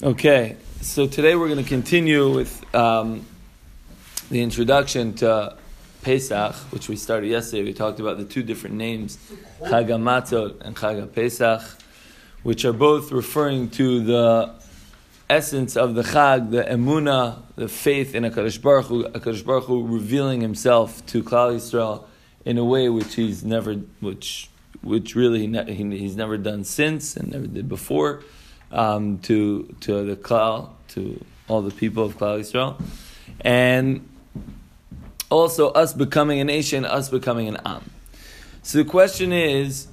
Okay, so today we're going to continue with um, the introduction to Pesach, which we started yesterday. We talked about the two different names, Chag HaMatzot and Chag Pesach, which are both referring to the essence of the Chag, the Emuna, the faith in Hakadosh Baruch Hu, Hakadosh Baruch Hu revealing Himself to Klal Yisrael in a way which He's never, which which really he, he's never done since and never did before, um, to to the Klal, to all the people of Klal Yisrael, and also us becoming a nation, us becoming an Am. So the question is,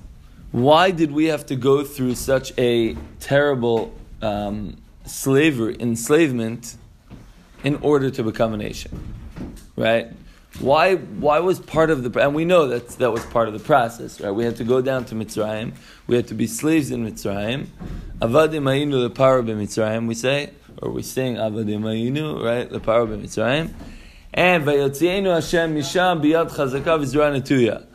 why did we have to go through such a terrible um, slavery, enslavement, in order to become a nation? Right? Why, why was part of the, and we know that that was part of the process, right? We had to go down to Mitzrayim. We had to be slaves in Mitzrayim. Avadim ayinu leparo b'Mitzrayim, we say, or we sing Avadim ayinu, right? Leparo b'Mitzrayim. And vayotzienu Hashem misham biyad chazaka v'zra netuya.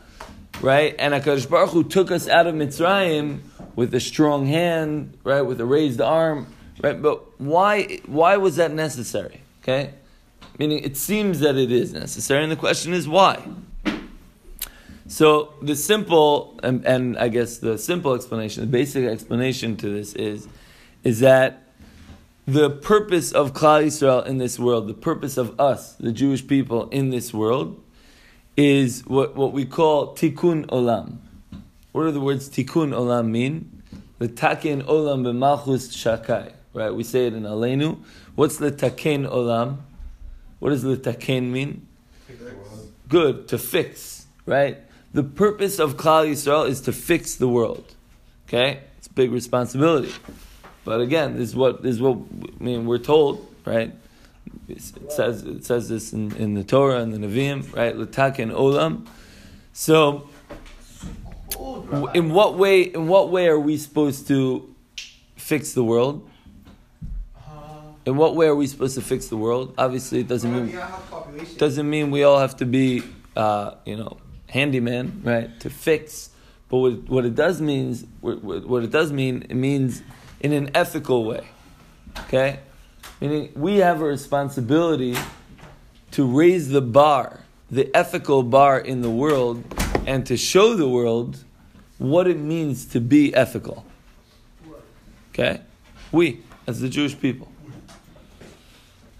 Right? And HaKadosh Baruch Hu took us out of Mitzrayim with a strong hand, right? With a raised arm, right? But why, why was that necessary? Okay? Meaning, it seems that it is necessary, and the question is why. So the simple, and, and I guess the simple explanation, the basic explanation to this is, is that the purpose of Klal Yisrael in this world, the purpose of us, the Jewish people in this world, is what, what we call tikkun olam. What do the words tikkun olam mean? The taken olam b'malchus shakai. Right, we say it in Aleinu. What's the taken olam? What does litaken mean? Good, to fix, right? The purpose of Klal Yisrael is to fix the world. Okay? It's a big responsibility. But again, this is what this is what I mean we're told, right? It says it says this in, in the Torah and the Nevi'im, right? Litaken olam. So in what way in what way are we supposed to fix the world? In what way are we supposed to fix the world? Obviously, it doesn't mean doesn't mean we all have to be, uh, you know, handyman, right? To fix, but what, what it does means, what, what it does mean, it means in an ethical way. Okay, meaning we have a responsibility to raise the bar, the ethical bar in the world, and to show the world what it means to be ethical. Okay, we as the Jewish people.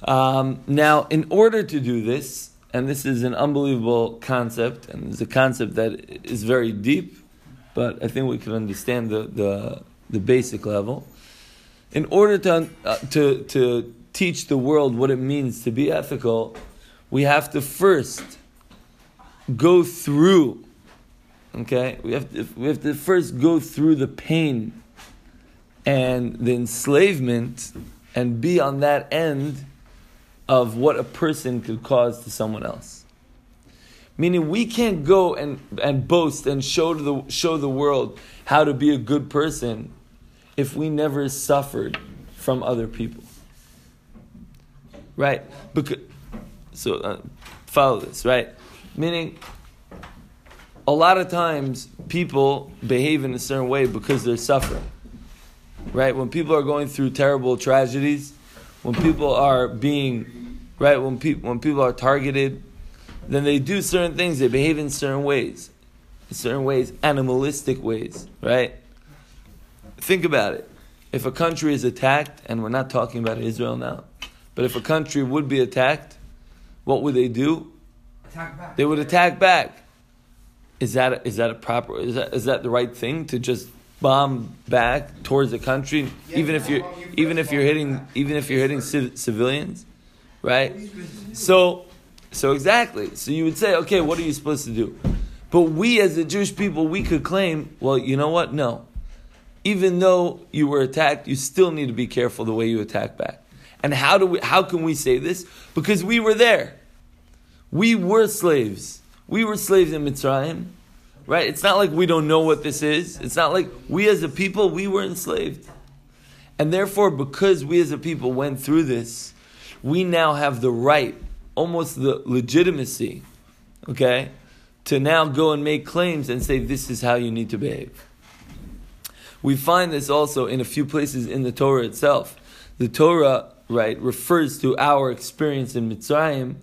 Um, now, in order to do this, and this is an unbelievable concept, and it's a concept that is very deep, but I think we can understand the, the, the basic level. In order to, uh, to, to teach the world what it means to be ethical, we have to first go through, okay? We have to, we have to first go through the pain and the enslavement and be on that end of what a person could cause to someone else. Meaning we can't go and, and boast and show the show the world how to be a good person if we never suffered from other people. Right? Because so uh, follow this, right? Meaning a lot of times people behave in a certain way because they're suffering. Right? When people are going through terrible tragedies, when people are being right? When people when people are targeted, then they do certain things. They behave in certain ways, in certain ways, animalistic ways, right? Think about it. If a country is attacked, and we're not talking about Israel now, but if a country would be attacked, what would they do? They would attack back. Is that, is that a proper? Is that is that the right thing to just bomb back towards the country, yeah, even if you're even if you're hitting even if you're hitting civilians? right? So, so exactly. So you would say, okay, what are you supposed to do? But we, as the Jewish people, we could claim, well, you know what? No. Even though you were attacked, you still need to be careful the way you attack back. And how do we? How can we say this? Because we were there. We were slaves. We were slaves in Mitzrayim, right? It's not like we don't know what this is. It's not like we as a people we were enslaved, and therefore, because we as a people went through this, we now have the right, almost the legitimacy, okay, to now go and make claims and say this is how you need to behave. We find this also in a few places in the Torah itself. the Torah, right, refers to our experience in Mitzrayim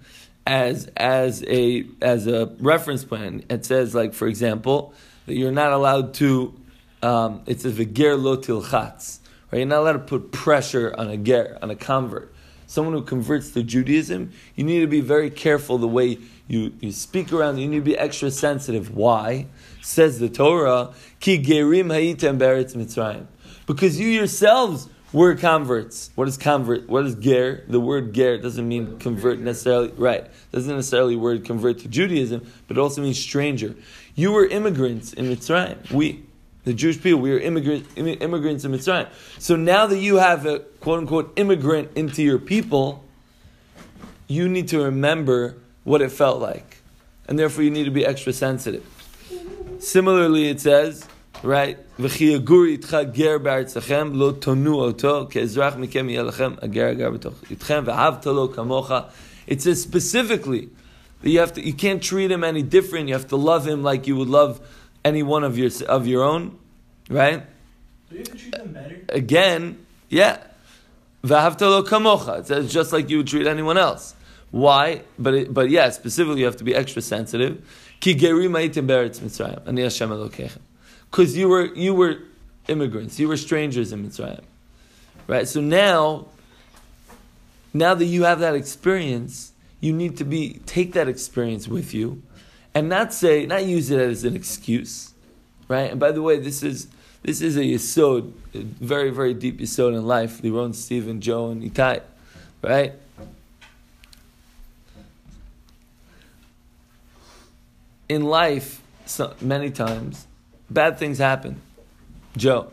as as a as a reference plan. It says, like for example, that you're not allowed to. Um, it says v'ger lo tilchatz. Right, you're not allowed to put pressure on a ger on a convert. Someone who converts to Judaism, you need to be very careful the way you, you speak around. You need to be extra sensitive. Why? Says the Torah, ki gerim ha'item beretz mitzrayim. Because you yourselves were converts. What is convert? What is ger? The word ger doesn't mean convert necessarily. Right? Doesn't necessarily word convert to Judaism, but it also means stranger. You were immigrants in Mitzrayim. We, the Jewish people, we were immigrant, immigrants in Mitzrayim. So now that you have a quote unquote immigrant into your people, you need to remember what it felt like, and therefore you need to be extra sensitive. Similarly, it says right? It says specifically that you have to, you can't treat him any different. You have to love him like you would love any one of your of your own, right? Do you have to treat them better? Again, yeah. It says just like you would treat anyone else. Why? But it, but yeah, specifically you have to be extra sensitive. Ki because you were you were immigrants, you were strangers in Mitzrayim, right? So now, now that you have that experience, you need to be take that experience with you, and not say not use it as an excuse, right? And by the way, this is this is a yisod, a very very deep yisod in life. Liron, Stephen, Joe, and Itai, right? In life, so, many times bad things happen. Joe,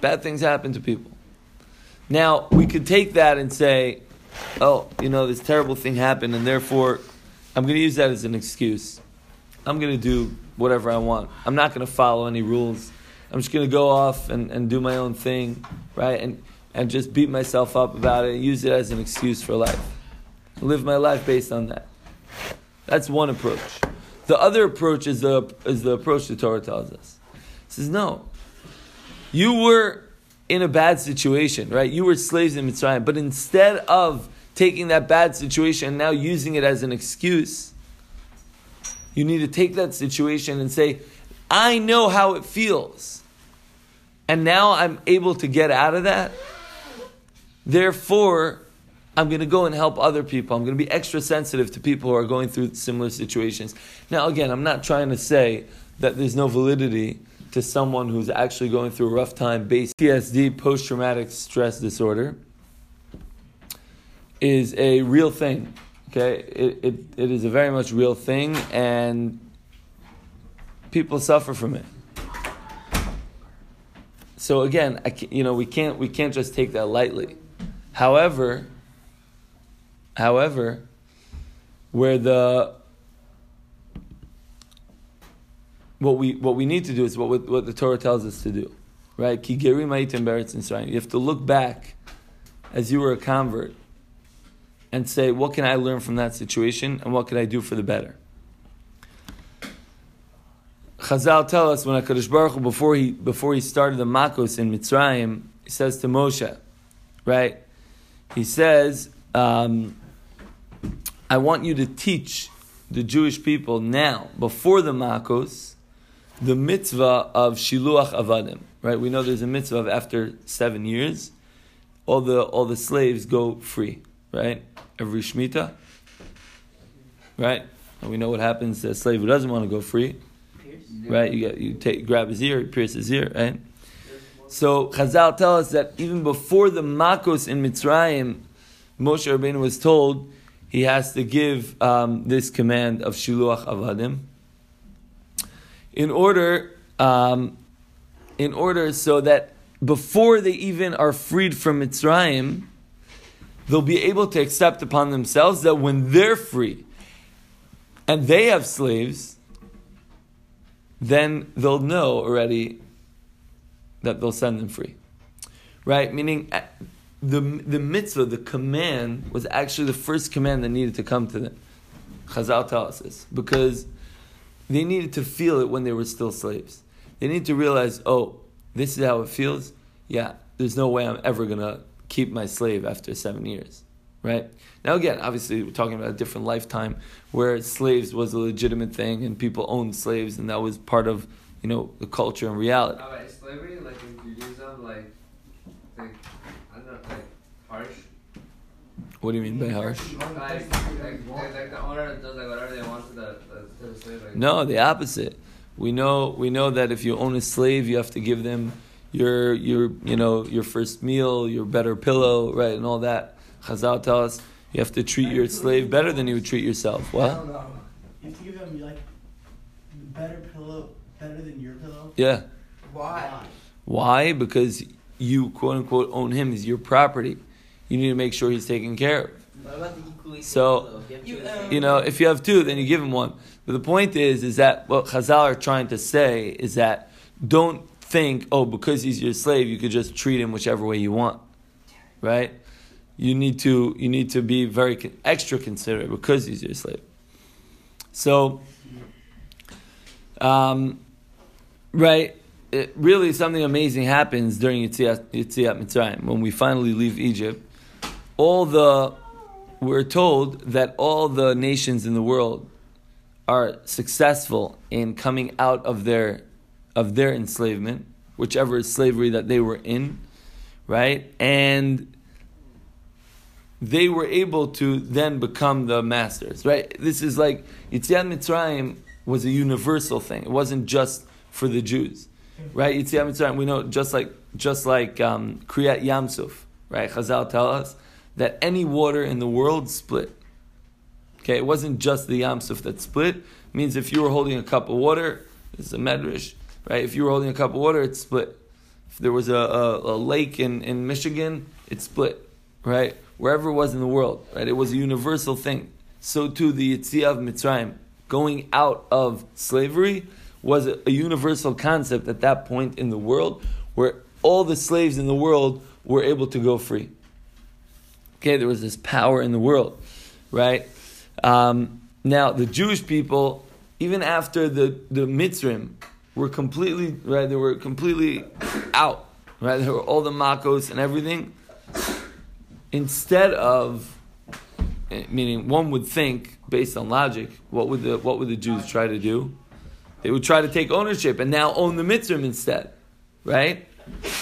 bad things happen to people. Now, we could take that and say, oh, you know, this terrible thing happened, and therefore I'm going to use that as an excuse. I'm going to do whatever I want. I'm not going to follow any rules. I'm just going to go off and, and do my own thing, right? And, and just beat myself up about it and use it as an excuse for life. Live my life based on that. That's one approach. The other approach is the, is the approach the Torah tells us. It says, no. You were in a bad situation, right? You were slaves in Mitzrayim, but instead of taking that bad situation and now using it as an excuse, you need to take that situation and say, I know how it feels. And now I'm able to get out of that. Therefore, I'm going to go and help other people. I'm going to be extra sensitive to people who are going through similar situations. Now, again, I'm not trying to say that there's no validity to someone who's actually going through a rough time based PTSD, post traumatic stress disorder, is a real thing. Okay? It, it, it is a very much real thing, and people suffer from it. So again, I you know, we can't we can't just take that lightly. However, However, where the what we what we need to do is what what the Torah tells us to do, right? Ki You have to look back as you were a convert and say, what can I learn from that situation and what can I do for the better? Chazal tell us when Hakadosh Baruch Hu, before he before he started the Makos in Mitzrayim, he says to Moshe, right? He says. Um, I want you to teach the Jewish people now, before the Makos, the mitzvah of Shiluach Avadim. Right? We know there's a mitzvah of after seven years, all the all the slaves go free. Right? Every Shemitah. Right? And we know what happens to a slave who doesn't want to go free. Right? You get you take grab his ear, pierce his ear, right? So Chazal tell us that even before the Makos in Mitzrayim, Moshe Rabbeinu was told he has to give um, this command of shiluach avadim in order, um, in order so that before they even are freed from Mitzrayim, they'll be able to accept upon themselves that when they're free and they have slaves, then they'll know already that they'll send them free. Right? Meaning, the, the mitzvah, the command, was actually the first command that needed to come to them. Chazal tells us because they needed to feel it when they were still slaves. They need to realize, oh, this is how it feels. Yeah, there's no way I'm ever gonna keep my slave after seven years, right? Now again, obviously we're talking about a different lifetime where slaves was a legitimate thing and people owned slaves and that was part of you know the culture and reality. Oh, slavery, like in Judaism, like, I don't know, like, harsh. What do you mean by harsh? Like, like, like, like the owner does like whatever they want to the, the, to the slave. Like, No, the opposite. We know we know that if you own a slave, you have to give them your your you know your first meal, your better pillow, right, and all that. Chazal tell us you have to treat your slave better than you would treat yourself. I What? You have to give them like better pillow, better than your pillow. Yeah. Why? Why? Because you quote unquote own him. He's your property. You need to make sure he's taken care of. What about the equally So, you, you, have two um, You know, if you have two, then you give him one. But the point is, is that what Chazal are trying to say is that don't think, oh, because he's your slave, you could just treat him whichever way you want, right? You need to you need to be very con- extra considerate because he's your slave. So, um, right, it, really something amazing happens during Yetziat, Yetziat Mitzrayim when we finally leave Egypt. All the we're told that all the nations in the world are successful in coming out of their of their enslavement, whichever slavery that they were in, right? And they were able to then become the masters, right? This is like Yetziat Mitzrayim was a universal thing. It wasn't just for the Jews, right? Yetziat Mitzrayim, we know just like just like um, Kriyat Yamsuf, right? Chazal tell us that any water in the world split. Okay, it wasn't just the Yamsuf that split. It means if you were holding a cup of water, this is a medrash, right? If you were holding a cup of water, it split. If there was a, a, a lake in, in Michigan, it split, right? Wherever it was in the world, right? It was a universal thing. So too, the Yetziat of Mitzrayim, going out of slavery, was a, a universal concept at that point in the world, where all the slaves in the world were able to go free. Okay, there was this power in the world, right? Um, now, the Jewish people, even after the, the Mitzrim, were completely, right, they were completely out, right? There were all the Makos and everything. Instead of, meaning one would think, based on logic, what would the, what would the Jews try to do? They would try to take ownership and now own the Mitzrim instead, right?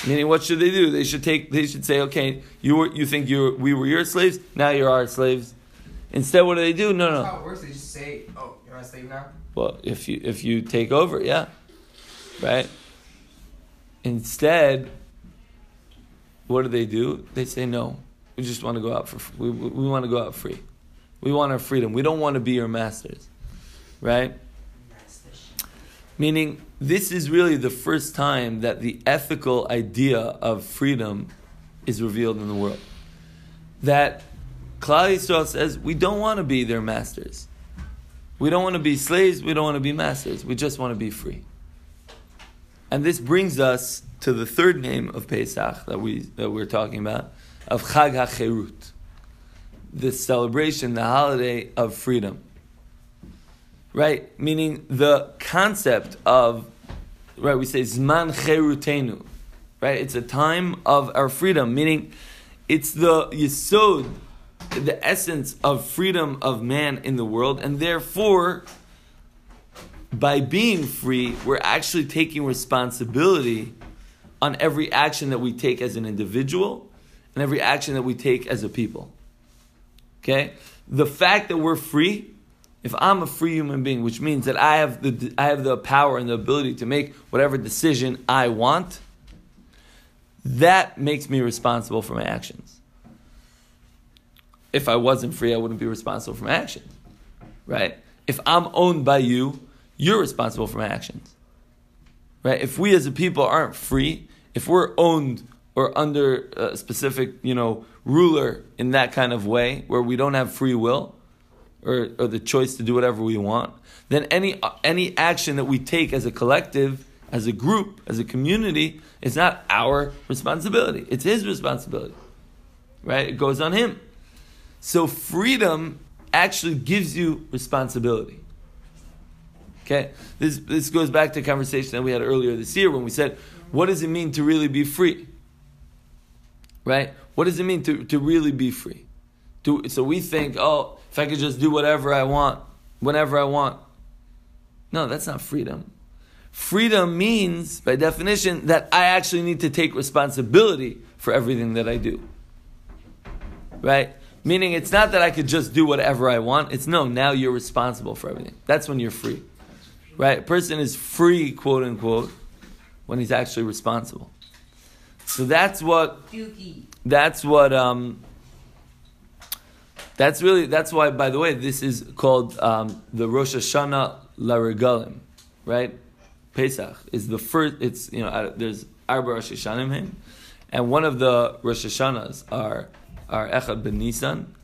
Meaning, what should they do? They should take. They should say, "Okay, you were, you think you were, we were your slaves. Now you're our slaves." Instead, what do they do? No, That's no. how it works. They just say, "Oh, you're my slave now." Well, if you if you take over, yeah, right. Instead, what do they do? They say, "No, we just want to go out for we we want to go out free. We want our freedom. We don't want to be your masters, right?" Meaning, this is really the first time that the ethical idea of freedom is revealed in the world. That Klal Yisrael says we don't want to be their masters. We don't want to be slaves. We don't want to be masters. We just want to be free. And this brings us to the third name of Pesach that we that we're talking about, of Chag HaCherut, the celebration, the holiday of freedom right? Meaning the concept of, right, we say Zman Cherutenu, right? It's a time of our freedom, meaning it's the Yisod, the essence of freedom of man in the world, and therefore, by being free, we're actually taking responsibility on every action that we take as an individual and every action that we take as a people. Okay? The fact that we're free if I'm a free human being, which means that I have the I have the power and the ability to make whatever decision I want, that makes me responsible for my actions. If I wasn't free, I wouldn't be responsible for my actions. Right? If I'm owned by you, you're responsible for my actions. Right? If we as a people aren't free, if we're owned or under a specific, you know, ruler in that kind of way where we don't have free will, or, or the choice to do whatever we want, then any any action that we take as a collective, as a group, as a community, is not our responsibility. It's his responsibility. Right? It goes on him. So freedom actually gives you responsibility. Okay? This this goes back to a conversation that we had earlier this year when we said, what does it mean to really be free? right? What does it mean to, to really be free? To, so we think, oh, if I could just do whatever I want, whenever I want. No, that's not freedom. Freedom means, by definition, that I actually need to take responsibility for everything that I do. Right? Meaning it's not that I could just do whatever I want. It's no, now you're responsible for everything. That's when you're free. Right? A person is free, quote unquote, when he's actually responsible. So that's what Dookie. that's what um, that's really that's why by the way this is called um, the Rosh Hashanah Laregalim, right? Pesach is the first. It's you know uh, there's Arba Rosh Hashanim him, and one of the Rosh Hashanahs are are Echad ben Nisan.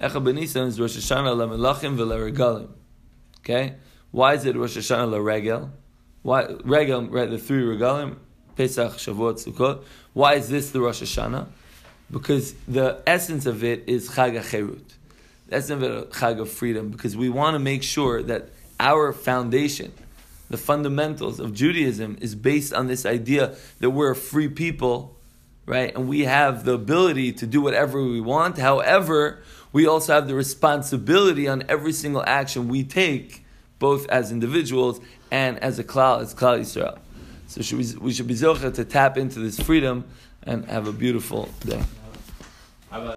Echad ben Nisan is Rosh Hashanah LaMelachim v'Laregalim. Okay, why is it Rosh Hashanah LaRegel? Why Regel? Right, the three regalim, Pesach, Shavuot, Sukkot. Why is this the Rosh Hashanah? Because the essence of it is Chag HaCherut. The never a Chag of freedom. Because we want to make sure that our foundation, the fundamentals of Judaism, is based on this idea that we're a free people, right? And we have the ability to do whatever we want. However, we also have the responsibility on every single action we take, both as individuals and as a klal, as klal Yisrael. So should we, we should be zocher to tap into this freedom and have a beautiful day.